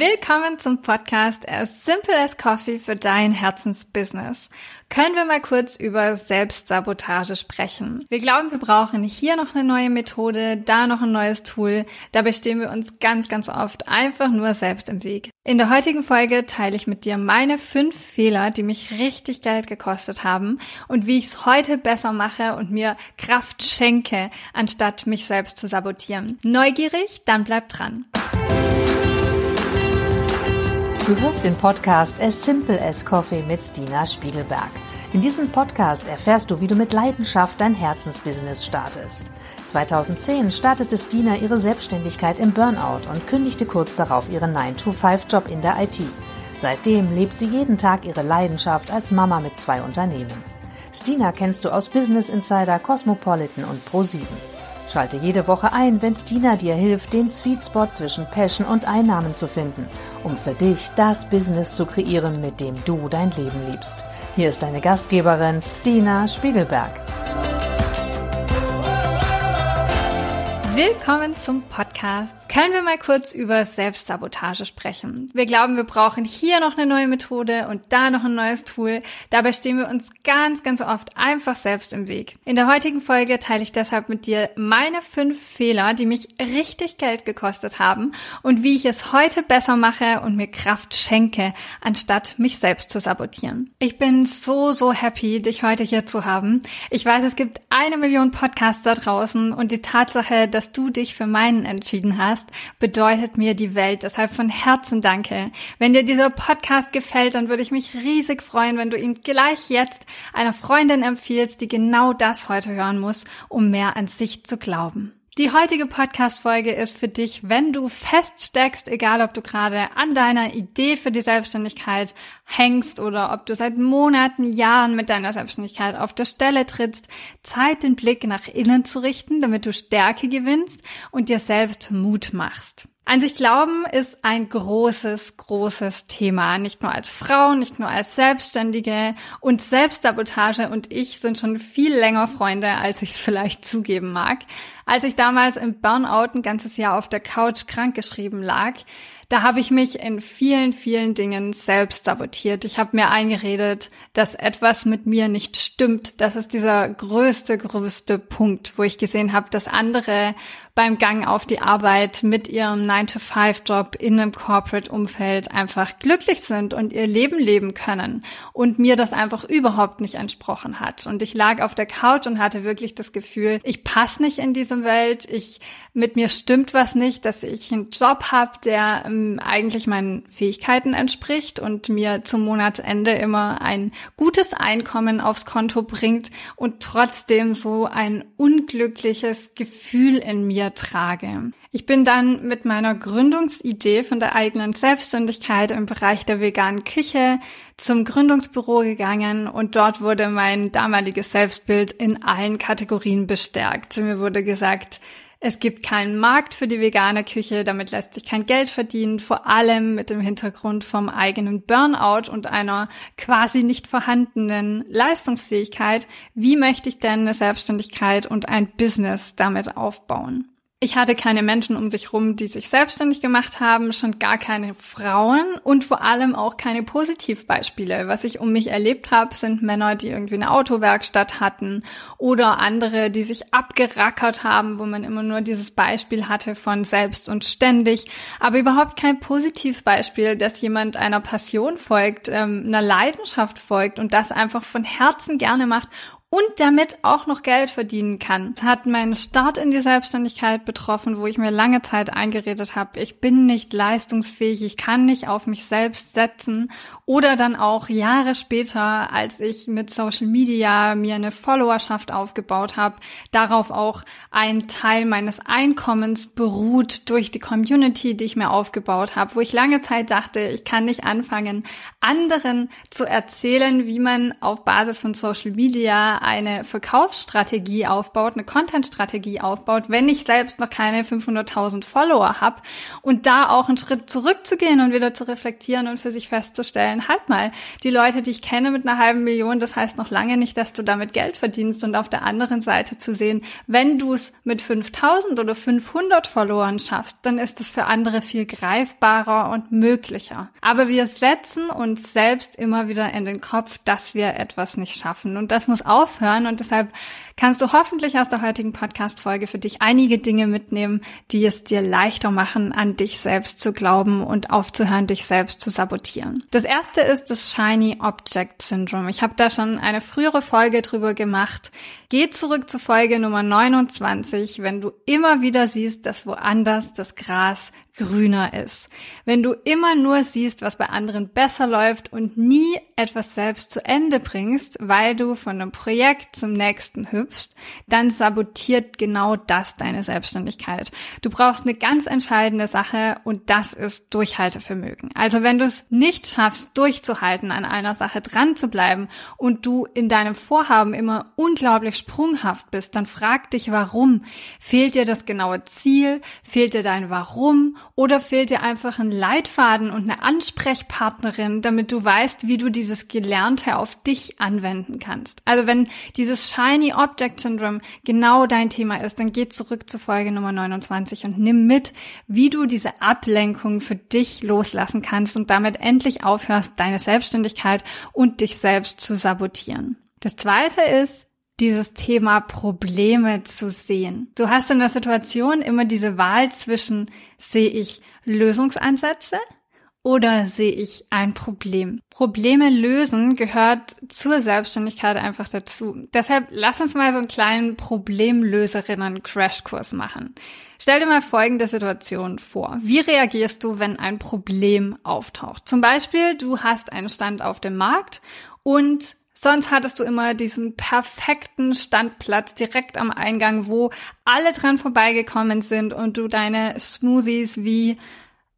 Willkommen zum Podcast As Simple as Coffee für dein Herzensbusiness. Können wir mal kurz über Selbstsabotage sprechen? Wir glauben, wir brauchen hier noch eine neue Methode, da noch ein neues Tool. Dabei stehen wir uns ganz, ganz oft einfach nur selbst im Weg. In der heutigen Folge teile ich mit dir meine fünf Fehler, die mich richtig Geld gekostet haben und wie ich es heute besser mache und mir Kraft schenke, anstatt mich selbst zu sabotieren. Neugierig? Dann bleib dran. Du hörst den Podcast As Simple as Coffee mit Stina Spiegelberg. In diesem Podcast erfährst du, wie du mit Leidenschaft dein Herzensbusiness startest. 2010 startete Stina ihre Selbstständigkeit im Burnout und kündigte kurz darauf ihren 9-to-5-Job in der IT. Seitdem lebt sie jeden Tag ihre Leidenschaft als Mama mit zwei Unternehmen. Stina kennst du aus Business Insider, Cosmopolitan und Pro7. Schalte jede Woche ein, wenn Stina dir hilft, den Sweet Spot zwischen Passion und Einnahmen zu finden, um für dich das Business zu kreieren, mit dem du dein Leben liebst. Hier ist deine Gastgeberin Stina Spiegelberg. Willkommen zum Podcast. Können wir mal kurz über Selbstsabotage sprechen? Wir glauben, wir brauchen hier noch eine neue Methode und da noch ein neues Tool. Dabei stehen wir uns ganz, ganz oft einfach selbst im Weg. In der heutigen Folge teile ich deshalb mit dir meine fünf Fehler, die mich richtig Geld gekostet haben und wie ich es heute besser mache und mir Kraft schenke, anstatt mich selbst zu sabotieren. Ich bin so, so happy, dich heute hier zu haben. Ich weiß, es gibt eine Million Podcasts da draußen und die Tatsache, dass dass du dich für meinen entschieden hast, bedeutet mir die Welt. Deshalb von Herzen danke. Wenn dir dieser Podcast gefällt, dann würde ich mich riesig freuen, wenn du ihn gleich jetzt einer Freundin empfiehlst, die genau das heute hören muss, um mehr an sich zu glauben. Die heutige Podcast-Folge ist für dich, wenn du feststeckst, egal ob du gerade an deiner Idee für die Selbstständigkeit hängst oder ob du seit Monaten, Jahren mit deiner Selbstständigkeit auf der Stelle trittst, Zeit, den Blick nach innen zu richten, damit du Stärke gewinnst und dir selbst Mut machst. An sich glauben ist ein großes, großes Thema. Nicht nur als Frau, nicht nur als Selbstständige und Selbstsabotage und ich sind schon viel länger Freunde, als ich es vielleicht zugeben mag. Als ich damals im Burnout ein ganzes Jahr auf der Couch krankgeschrieben lag, da habe ich mich in vielen, vielen Dingen selbst sabotiert. Ich habe mir eingeredet, dass etwas mit mir nicht stimmt. Das ist dieser größte, größte Punkt, wo ich gesehen habe, dass andere beim Gang auf die Arbeit mit ihrem 9-to-5-Job in einem Corporate-Umfeld einfach glücklich sind und ihr Leben leben können und mir das einfach überhaupt nicht entsprochen hat. Und ich lag auf der Couch und hatte wirklich das Gefühl, ich passe nicht in diese Welt, ich mit mir stimmt was nicht, dass ich einen Job habe, der ähm, eigentlich meinen Fähigkeiten entspricht und mir zum Monatsende immer ein gutes Einkommen aufs Konto bringt und trotzdem so ein unglückliches Gefühl in mir trage. Ich bin dann mit meiner Gründungsidee von der eigenen Selbstständigkeit im Bereich der veganen Küche zum Gründungsbüro gegangen und dort wurde mein damaliges Selbstbild in allen Kategorien bestärkt. Mir wurde gesagt, es gibt keinen Markt für die vegane Küche, damit lässt sich kein Geld verdienen, vor allem mit dem Hintergrund vom eigenen Burnout und einer quasi nicht vorhandenen Leistungsfähigkeit. Wie möchte ich denn eine Selbstständigkeit und ein Business damit aufbauen? Ich hatte keine Menschen um sich rum, die sich selbstständig gemacht haben, schon gar keine Frauen und vor allem auch keine Positivbeispiele. Was ich um mich erlebt habe, sind Männer, die irgendwie eine Autowerkstatt hatten oder andere, die sich abgerackert haben, wo man immer nur dieses Beispiel hatte von selbst und ständig, aber überhaupt kein Positivbeispiel, dass jemand einer Passion folgt, ähm, einer Leidenschaft folgt und das einfach von Herzen gerne macht und damit auch noch Geld verdienen kann. Das hat meinen Start in die Selbstständigkeit betroffen, wo ich mir lange Zeit eingeredet habe, ich bin nicht leistungsfähig, ich kann nicht auf mich selbst setzen. Oder dann auch Jahre später, als ich mit Social Media mir eine Followerschaft aufgebaut habe, darauf auch ein Teil meines Einkommens beruht durch die Community, die ich mir aufgebaut habe, wo ich lange Zeit dachte, ich kann nicht anfangen, anderen zu erzählen, wie man auf Basis von Social Media mir eine Verkaufsstrategie aufbaut, eine Content-Strategie aufbaut, wenn ich selbst noch keine 500.000 Follower habe und da auch einen Schritt zurückzugehen und wieder zu reflektieren und für sich festzustellen, halt mal, die Leute, die ich kenne mit einer halben Million, das heißt noch lange nicht, dass du damit Geld verdienst und auf der anderen Seite zu sehen, wenn du es mit 5000 oder 500 Followern schaffst, dann ist es für andere viel greifbarer und möglicher. Aber wir setzen uns selbst immer wieder in den Kopf, dass wir etwas nicht schaffen und das muss aufhören und deshalb kannst du hoffentlich aus der heutigen Podcast-Folge für dich einige Dinge mitnehmen, die es dir leichter machen, an dich selbst zu glauben und aufzuhören, dich selbst zu sabotieren. Das erste ist das Shiny Object Syndrome. Ich habe da schon eine frühere Folge drüber gemacht. Geh zurück zu Folge Nummer 29, wenn du immer wieder siehst, dass woanders das Gras grüner ist. Wenn du immer nur siehst, was bei anderen besser läuft und nie etwas selbst zu Ende bringst, weil du von einem Projekt zum nächsten hüpfst, dann sabotiert genau das deine Selbstständigkeit. Du brauchst eine ganz entscheidende Sache und das ist Durchhaltevermögen. Also wenn du es nicht schaffst, durchzuhalten, an einer Sache dran zu bleiben und du in deinem Vorhaben immer unglaublich sprunghaft bist, dann frag dich, warum? Fehlt dir das genaue Ziel? Fehlt dir dein Warum? Oder fehlt dir einfach ein Leitfaden und eine Ansprechpartnerin, damit du weißt, wie du dieses Gelernte auf dich anwenden kannst? Also wenn dieses Shiny Object Syndrome genau dein Thema ist, dann geh zurück zur Folge Nummer 29 und nimm mit, wie du diese Ablenkung für dich loslassen kannst und damit endlich aufhörst, deine Selbstständigkeit und dich selbst zu sabotieren. Das zweite ist, dieses Thema Probleme zu sehen. Du hast in der Situation immer diese Wahl zwischen sehe ich Lösungsansätze oder sehe ich ein Problem? Probleme lösen gehört zur Selbstständigkeit einfach dazu. Deshalb lass uns mal so einen kleinen Problemlöserinnen-Crashkurs machen. Stell dir mal folgende Situation vor. Wie reagierst du, wenn ein Problem auftaucht? Zum Beispiel, du hast einen Stand auf dem Markt und Sonst hattest du immer diesen perfekten Standplatz direkt am Eingang, wo alle dran vorbeigekommen sind und du deine Smoothies wie,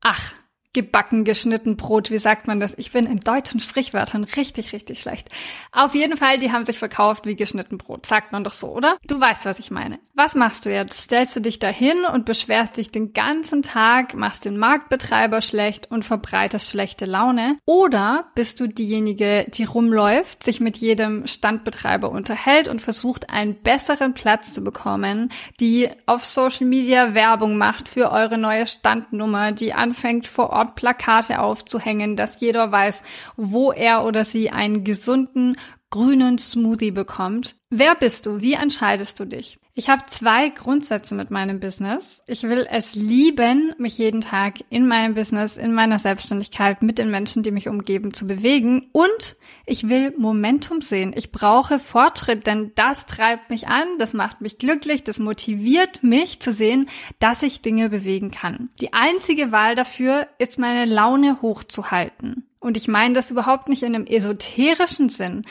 ach, gebacken, geschnitten Brot, wie sagt man das? Ich bin in deutschen Sprichwörtern richtig, richtig schlecht. Auf jeden Fall, die haben sich verkauft wie geschnitten Brot, sagt man doch so, oder? Du weißt, was ich meine. Was machst du jetzt? Stellst du dich dahin und beschwerst dich den ganzen Tag, machst den Marktbetreiber schlecht und verbreitest schlechte Laune? Oder bist du diejenige, die rumläuft, sich mit jedem Standbetreiber unterhält und versucht, einen besseren Platz zu bekommen, die auf Social Media Werbung macht für eure neue Standnummer, die anfängt vor Ort Ort Plakate aufzuhängen, dass jeder weiß, wo er oder sie einen gesunden grünen Smoothie bekommt. Wer bist du? Wie entscheidest du dich? Ich habe zwei Grundsätze mit meinem Business. Ich will es lieben, mich jeden Tag in meinem Business, in meiner Selbstständigkeit mit den Menschen, die mich umgeben, zu bewegen. Und ich will Momentum sehen. Ich brauche Fortschritt, denn das treibt mich an, das macht mich glücklich, das motiviert mich zu sehen, dass ich Dinge bewegen kann. Die einzige Wahl dafür ist, meine Laune hochzuhalten. Und ich meine das überhaupt nicht in einem esoterischen Sinn.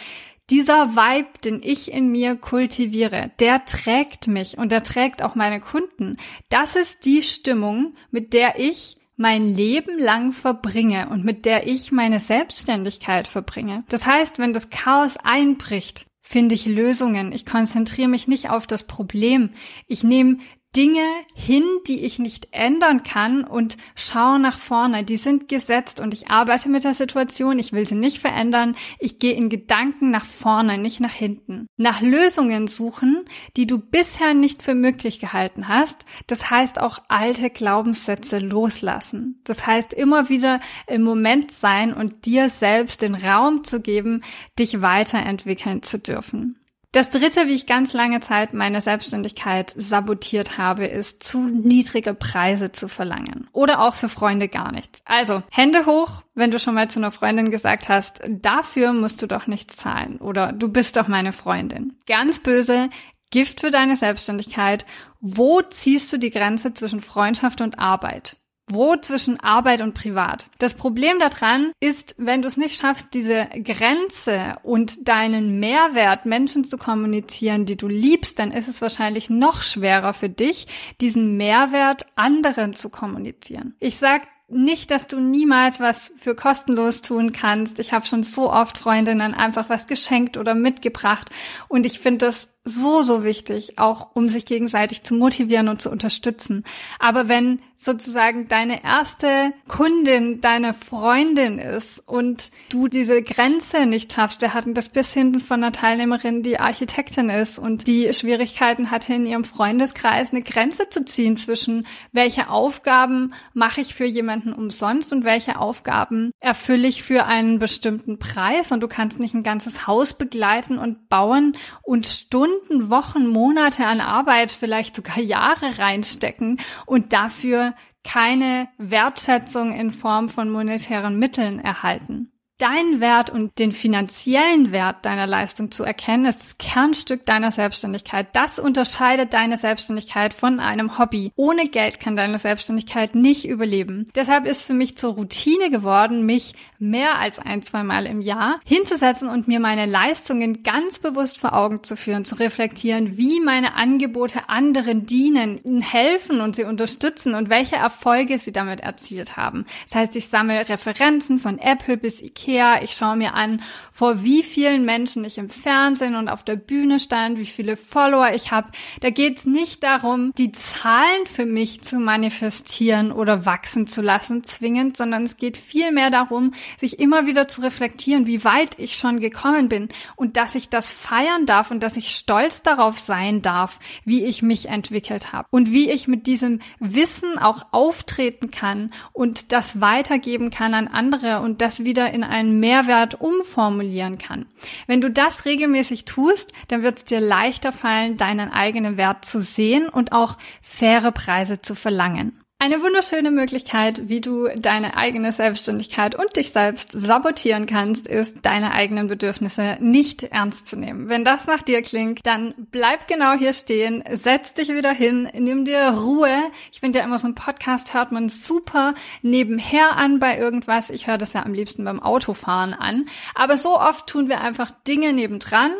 Dieser Vibe, den ich in mir kultiviere, der trägt mich und der trägt auch meine Kunden. Das ist die Stimmung, mit der ich mein Leben lang verbringe und mit der ich meine Selbstständigkeit verbringe. Das heißt, wenn das Chaos einbricht, finde ich Lösungen. Ich konzentriere mich nicht auf das Problem. Ich nehme Dinge hin, die ich nicht ändern kann und schaue nach vorne. Die sind gesetzt und ich arbeite mit der Situation. Ich will sie nicht verändern. Ich gehe in Gedanken nach vorne, nicht nach hinten. Nach Lösungen suchen, die du bisher nicht für möglich gehalten hast. Das heißt auch alte Glaubenssätze loslassen. Das heißt immer wieder im Moment sein und dir selbst den Raum zu geben, dich weiterentwickeln zu dürfen. Das dritte, wie ich ganz lange Zeit meine Selbstständigkeit sabotiert habe, ist zu niedrige Preise zu verlangen. Oder auch für Freunde gar nichts. Also, Hände hoch, wenn du schon mal zu einer Freundin gesagt hast, dafür musst du doch nichts zahlen. Oder du bist doch meine Freundin. Ganz böse, Gift für deine Selbstständigkeit. Wo ziehst du die Grenze zwischen Freundschaft und Arbeit? Wo zwischen Arbeit und Privat? Das Problem daran ist, wenn du es nicht schaffst, diese Grenze und deinen Mehrwert Menschen zu kommunizieren, die du liebst, dann ist es wahrscheinlich noch schwerer für dich, diesen Mehrwert anderen zu kommunizieren. Ich sag nicht, dass du niemals was für kostenlos tun kannst. Ich habe schon so oft Freundinnen einfach was geschenkt oder mitgebracht und ich finde das so, so wichtig, auch um sich gegenseitig zu motivieren und zu unterstützen. Aber wenn sozusagen deine erste Kundin deine Freundin ist und du diese Grenze nicht schaffst, wir hatten das bis hinten von einer Teilnehmerin, die Architektin ist und die Schwierigkeiten hatte, in ihrem Freundeskreis eine Grenze zu ziehen zwischen welche Aufgaben mache ich für jemanden umsonst und welche Aufgaben erfülle ich für einen bestimmten Preis. Und du kannst nicht ein ganzes Haus begleiten und bauen und Stunden, Wochen, Monate an Arbeit, vielleicht sogar Jahre reinstecken und dafür keine Wertschätzung in Form von monetären Mitteln erhalten deinen Wert und den finanziellen Wert deiner Leistung zu erkennen, ist das Kernstück deiner Selbstständigkeit. Das unterscheidet deine Selbstständigkeit von einem Hobby. Ohne Geld kann deine Selbstständigkeit nicht überleben. Deshalb ist für mich zur Routine geworden, mich mehr als ein, zwei Mal im Jahr hinzusetzen und mir meine Leistungen ganz bewusst vor Augen zu führen, zu reflektieren, wie meine Angebote anderen dienen, ihnen helfen und sie unterstützen und welche Erfolge sie damit erzielt haben. Das heißt, ich sammle Referenzen von Apple bis Ikea her. Ich schaue mir an, vor wie vielen Menschen ich im Fernsehen und auf der Bühne stand, wie viele Follower ich habe. Da geht es nicht darum, die Zahlen für mich zu manifestieren oder wachsen zu lassen, zwingend, sondern es geht vielmehr darum, sich immer wieder zu reflektieren, wie weit ich schon gekommen bin und dass ich das feiern darf und dass ich stolz darauf sein darf, wie ich mich entwickelt habe und wie ich mit diesem Wissen auch auftreten kann und das weitergeben kann an andere und das wieder in ein einen Mehrwert umformulieren kann. Wenn du das regelmäßig tust, dann wird es dir leichter fallen, deinen eigenen Wert zu sehen und auch faire Preise zu verlangen. Eine wunderschöne Möglichkeit, wie du deine eigene Selbstständigkeit und dich selbst sabotieren kannst, ist, deine eigenen Bedürfnisse nicht ernst zu nehmen. Wenn das nach dir klingt, dann bleib genau hier stehen, setz dich wieder hin, nimm dir Ruhe. Ich finde ja immer so ein Podcast hört man super nebenher an bei irgendwas. Ich höre das ja am liebsten beim Autofahren an. Aber so oft tun wir einfach Dinge nebendran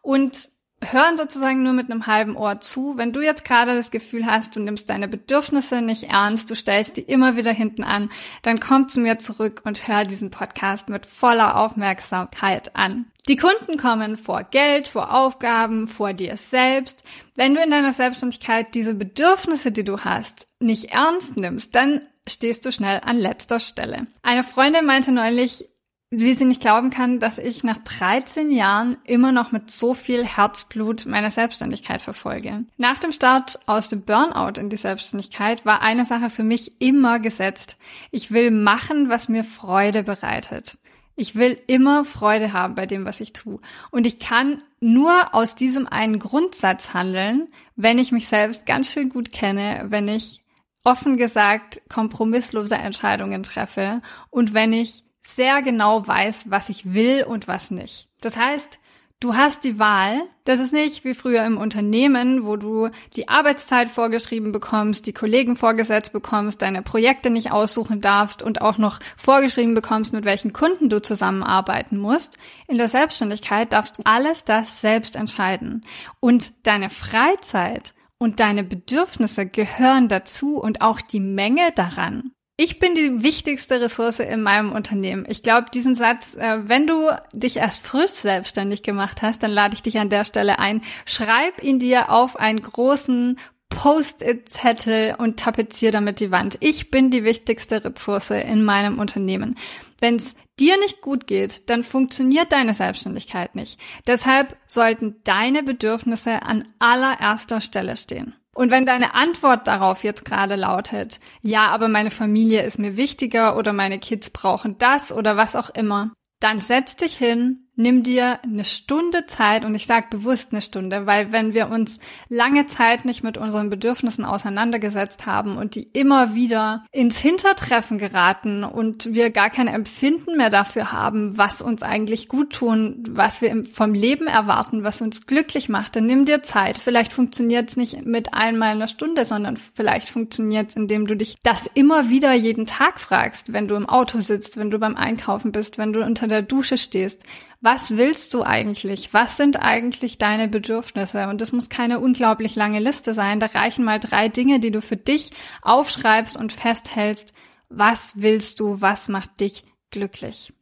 und hören sozusagen nur mit einem halben Ohr zu. Wenn du jetzt gerade das Gefühl hast, du nimmst deine Bedürfnisse nicht ernst, du stellst die immer wieder hinten an, dann komm zu mir zurück und hör diesen Podcast mit voller Aufmerksamkeit an. Die Kunden kommen vor Geld, vor Aufgaben, vor dir selbst. Wenn du in deiner Selbstständigkeit diese Bedürfnisse, die du hast, nicht ernst nimmst, dann stehst du schnell an letzter Stelle. Eine Freundin meinte neulich, wie sie nicht glauben kann, dass ich nach 13 Jahren immer noch mit so viel Herzblut meine Selbstständigkeit verfolge. Nach dem Start aus dem Burnout in die Selbstständigkeit war eine Sache für mich immer gesetzt. Ich will machen, was mir Freude bereitet. Ich will immer Freude haben bei dem, was ich tue. Und ich kann nur aus diesem einen Grundsatz handeln, wenn ich mich selbst ganz schön gut kenne, wenn ich offen gesagt kompromisslose Entscheidungen treffe und wenn ich sehr genau weiß, was ich will und was nicht. Das heißt, du hast die Wahl. Das ist nicht wie früher im Unternehmen, wo du die Arbeitszeit vorgeschrieben bekommst, die Kollegen vorgesetzt bekommst, deine Projekte nicht aussuchen darfst und auch noch vorgeschrieben bekommst, mit welchen Kunden du zusammenarbeiten musst. In der Selbstständigkeit darfst du alles das selbst entscheiden. Und deine Freizeit und deine Bedürfnisse gehören dazu und auch die Menge daran. Ich bin die wichtigste Ressource in meinem Unternehmen. Ich glaube, diesen Satz, äh, wenn du dich erst frisch selbstständig gemacht hast, dann lade ich dich an der Stelle ein. Schreib ihn dir auf einen großen Post-it-Zettel und tapezier damit die Wand. Ich bin die wichtigste Ressource in meinem Unternehmen. Wenn es dir nicht gut geht, dann funktioniert deine Selbstständigkeit nicht. Deshalb sollten deine Bedürfnisse an allererster Stelle stehen. Und wenn deine Antwort darauf jetzt gerade lautet, ja, aber meine Familie ist mir wichtiger oder meine Kids brauchen das oder was auch immer, dann setz dich hin, nimm dir eine Stunde Zeit und ich sage bewusst eine Stunde, weil wenn wir uns lange Zeit nicht mit unseren Bedürfnissen auseinandergesetzt haben und die immer wieder ins Hintertreffen geraten und wir gar kein Empfinden mehr dafür haben, was uns eigentlich gut tun, was wir vom Leben erwarten, was uns glücklich macht, dann nimm dir Zeit. Vielleicht funktioniert es nicht mit einmal einer Stunde, sondern vielleicht funktioniert es, indem du dich das immer wieder jeden Tag fragst, wenn du im Auto sitzt, wenn du beim Einkaufen bist, wenn du unter der Dusche stehst was willst du eigentlich? Was sind eigentlich deine Bedürfnisse? Und das muss keine unglaublich lange Liste sein. Da reichen mal drei Dinge, die du für dich aufschreibst und festhältst. Was willst du? Was macht dich glücklich?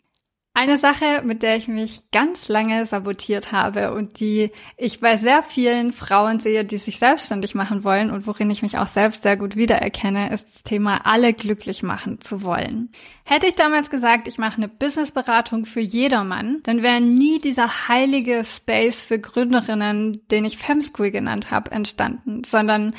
Eine Sache, mit der ich mich ganz lange sabotiert habe und die ich bei sehr vielen Frauen sehe, die sich selbstständig machen wollen und worin ich mich auch selbst sehr gut wiedererkenne, ist das Thema, alle glücklich machen zu wollen. Hätte ich damals gesagt, ich mache eine Businessberatung für jedermann, dann wäre nie dieser heilige Space für Gründerinnen, den ich Femschool genannt habe, entstanden, sondern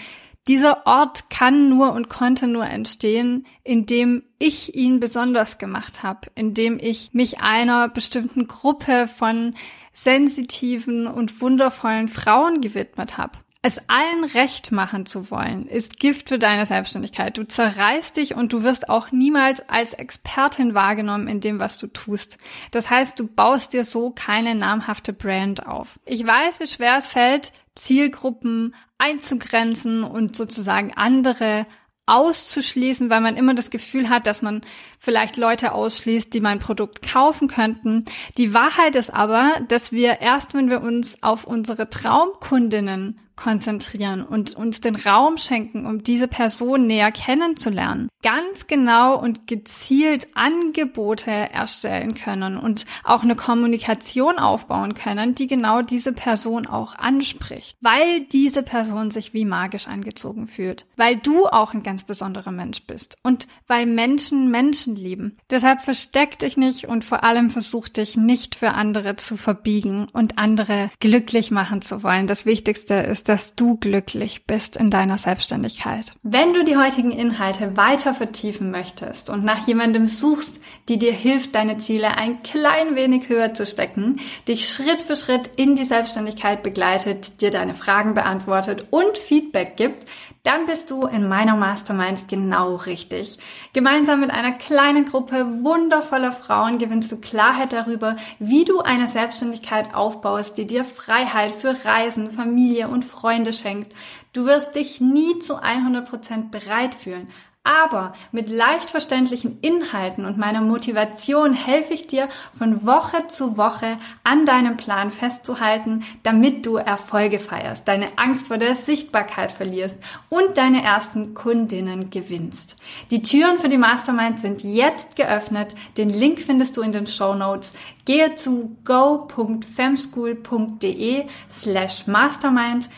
dieser Ort kann nur und konnte nur entstehen, indem ich ihn besonders gemacht habe, indem ich mich einer bestimmten Gruppe von sensitiven und wundervollen Frauen gewidmet habe. Es allen recht machen zu wollen, ist Gift für deine Selbstständigkeit. Du zerreißt dich und du wirst auch niemals als Expertin wahrgenommen in dem, was du tust. Das heißt, du baust dir so keine namhafte Brand auf. Ich weiß, wie schwer es fällt, Zielgruppen einzugrenzen und sozusagen andere auszuschließen, weil man immer das Gefühl hat, dass man vielleicht Leute ausschließt, die mein Produkt kaufen könnten. Die Wahrheit ist aber, dass wir erst, wenn wir uns auf unsere Traumkundinnen konzentrieren und uns den Raum schenken, um diese Person näher kennenzulernen, ganz genau und gezielt Angebote erstellen können und auch eine Kommunikation aufbauen können, die genau diese Person auch anspricht, weil diese Person sich wie magisch angezogen fühlt, weil du auch ein ganz besonderer Mensch bist und weil Menschen Menschen lieben. Deshalb versteck dich nicht und vor allem versuch dich nicht für andere zu verbiegen und andere glücklich machen zu wollen. Das Wichtigste ist, dass du glücklich bist in deiner Selbstständigkeit. Wenn du die heutigen Inhalte weiter vertiefen möchtest und nach jemandem suchst, die dir hilft, deine Ziele ein klein wenig höher zu stecken, dich Schritt für Schritt in die Selbstständigkeit begleitet, dir deine Fragen beantwortet und Feedback gibt, dann bist du in meiner Mastermind genau richtig. Gemeinsam mit einer kleinen Gruppe wundervoller Frauen gewinnst du Klarheit darüber, wie du eine Selbstständigkeit aufbaust, die dir Freiheit für Reisen, Familie und Freunde schenkt. Du wirst dich nie zu 100 Prozent bereit fühlen, aber mit leicht verständlichen Inhalten und meiner Motivation helfe ich dir von Woche zu Woche an deinem Plan festzuhalten, damit du Erfolge feierst, deine Angst vor der Sichtbarkeit verlierst und deine ersten Kundinnen gewinnst. Die Türen für die Mastermind sind jetzt geöffnet. Den Link findest du in den Show Notes. Gehe zu go.femschool.de slash mastermind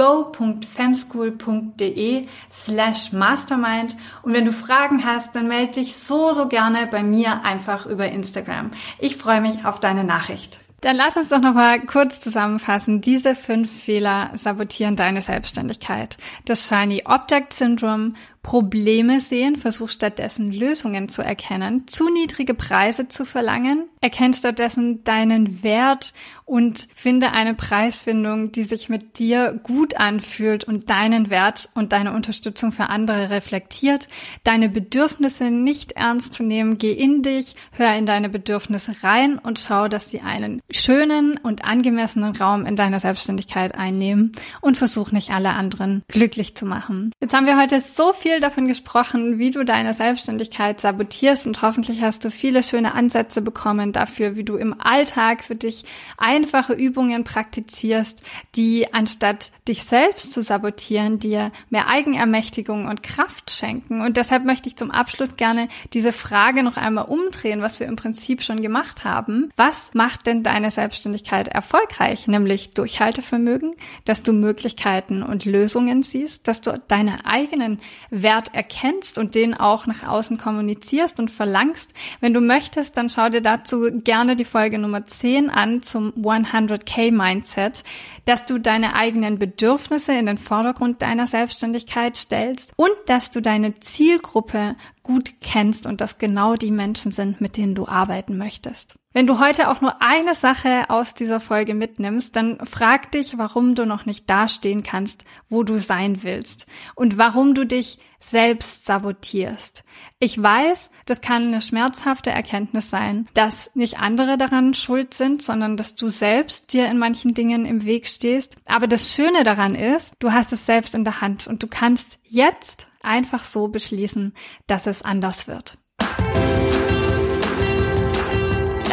go.femschool.de slash mastermind und wenn du Fragen hast, dann melde dich so, so gerne bei mir einfach über Instagram. Ich freue mich auf deine Nachricht. Dann lass uns doch nochmal kurz zusammenfassen. Diese fünf Fehler sabotieren deine Selbstständigkeit. Das Shiny Object Syndrome, Probleme sehen, versuch stattdessen Lösungen zu erkennen, zu niedrige Preise zu verlangen, erkenn stattdessen deinen Wert und finde eine Preisfindung, die sich mit dir gut anfühlt und deinen Wert und deine Unterstützung für andere reflektiert, deine Bedürfnisse nicht ernst zu nehmen, geh in dich, hör in deine Bedürfnisse rein und schau, dass sie einen schönen und angemessenen Raum in deiner Selbstständigkeit einnehmen und versuch nicht alle anderen glücklich zu machen. Jetzt haben wir heute so viel viel davon gesprochen, wie du deine Selbstständigkeit sabotierst und hoffentlich hast du viele schöne Ansätze bekommen dafür, wie du im Alltag für dich einfache Übungen praktizierst, die anstatt dich selbst zu sabotieren, dir mehr Eigenermächtigung und Kraft schenken. Und deshalb möchte ich zum Abschluss gerne diese Frage noch einmal umdrehen, was wir im Prinzip schon gemacht haben. Was macht denn deine Selbstständigkeit erfolgreich? Nämlich Durchhaltevermögen, dass du Möglichkeiten und Lösungen siehst, dass du deine eigenen Wert erkennst und den auch nach außen kommunizierst und verlangst. Wenn du möchtest, dann schau dir dazu gerne die Folge Nummer 10 an zum 100k Mindset, dass du deine eigenen Bedürfnisse in den Vordergrund deiner Selbstständigkeit stellst und dass du deine Zielgruppe gut kennst und dass genau die Menschen sind, mit denen du arbeiten möchtest. Wenn du heute auch nur eine Sache aus dieser Folge mitnimmst, dann frag dich, warum du noch nicht dastehen kannst, wo du sein willst und warum du dich selbst sabotierst. Ich weiß, das kann eine schmerzhafte Erkenntnis sein, dass nicht andere daran schuld sind, sondern dass du selbst dir in manchen Dingen im Weg stehst. Aber das Schöne daran ist, du hast es selbst in der Hand und du kannst jetzt einfach so beschließen, dass es anders wird.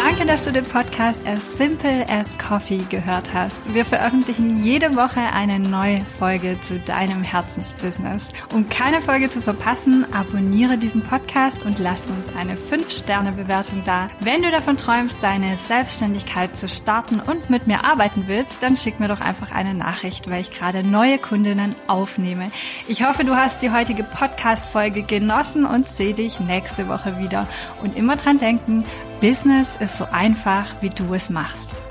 Danke, dass du den Podcast As Simple as Coffee gehört hast. Wir veröffentlichen jede Woche eine neue Folge zu deinem Herzensbusiness. Um keine Folge zu verpassen, abonniere diesen Podcast und lass uns eine 5-Sterne-Bewertung da. Wenn du davon träumst, deine Selbstständigkeit zu starten und mit mir arbeiten willst, dann schick mir doch einfach eine Nachricht, weil ich gerade neue Kundinnen aufnehme. Ich hoffe, du hast die heutige Podcast-Folge genossen und sehe dich nächste Woche wieder. Und immer dran denken, Business ist so einfach, wie du es machst.